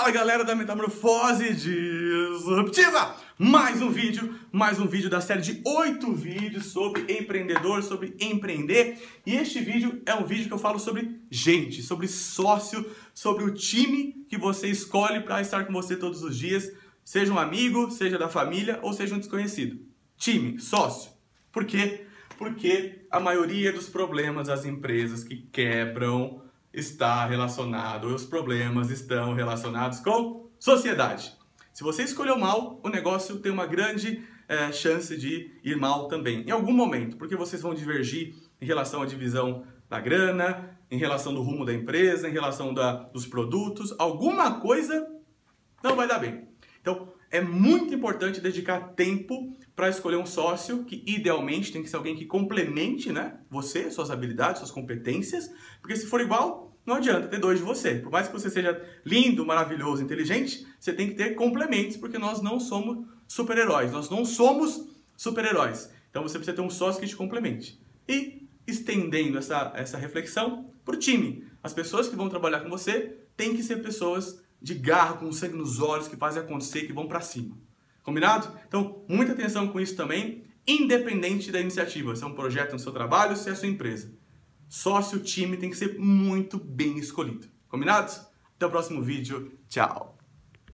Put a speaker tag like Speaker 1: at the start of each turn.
Speaker 1: Fala galera da Metamorfose Disruptiva! Mais um vídeo, mais um vídeo da série de oito vídeos sobre empreendedor, sobre empreender. E este vídeo é um vídeo que eu falo sobre gente, sobre sócio, sobre o time que você escolhe para estar com você todos os dias, seja um amigo, seja da família ou seja um desconhecido. Time, sócio. Por quê? Porque a maioria dos problemas das empresas que quebram está relacionado, os problemas estão relacionados com sociedade. Se você escolheu mal, o negócio tem uma grande é, chance de ir mal também, em algum momento, porque vocês vão divergir em relação à divisão da grana, em relação do rumo da empresa, em relação da, dos produtos, alguma coisa não vai dar bem. Então, é muito importante dedicar tempo para escolher um sócio que idealmente tem que ser alguém que complemente, né, você, suas habilidades, suas competências, porque se for igual, não adianta ter dois de você. Por mais que você seja lindo, maravilhoso, inteligente, você tem que ter complementos, porque nós não somos super-heróis, nós não somos super-heróis. Então você precisa ter um sócio que te complemente. E estendendo essa, essa reflexão para o time. As pessoas que vão trabalhar com você têm que ser pessoas de garra, com sangue nos olhos, que fazem acontecer, que vão para cima. Combinado? Então, muita atenção com isso também, independente da iniciativa, se é um projeto no seu trabalho, se é a sua empresa. Sócio, time tem que ser muito bem escolhido. Combinados? Até o próximo vídeo. Tchau!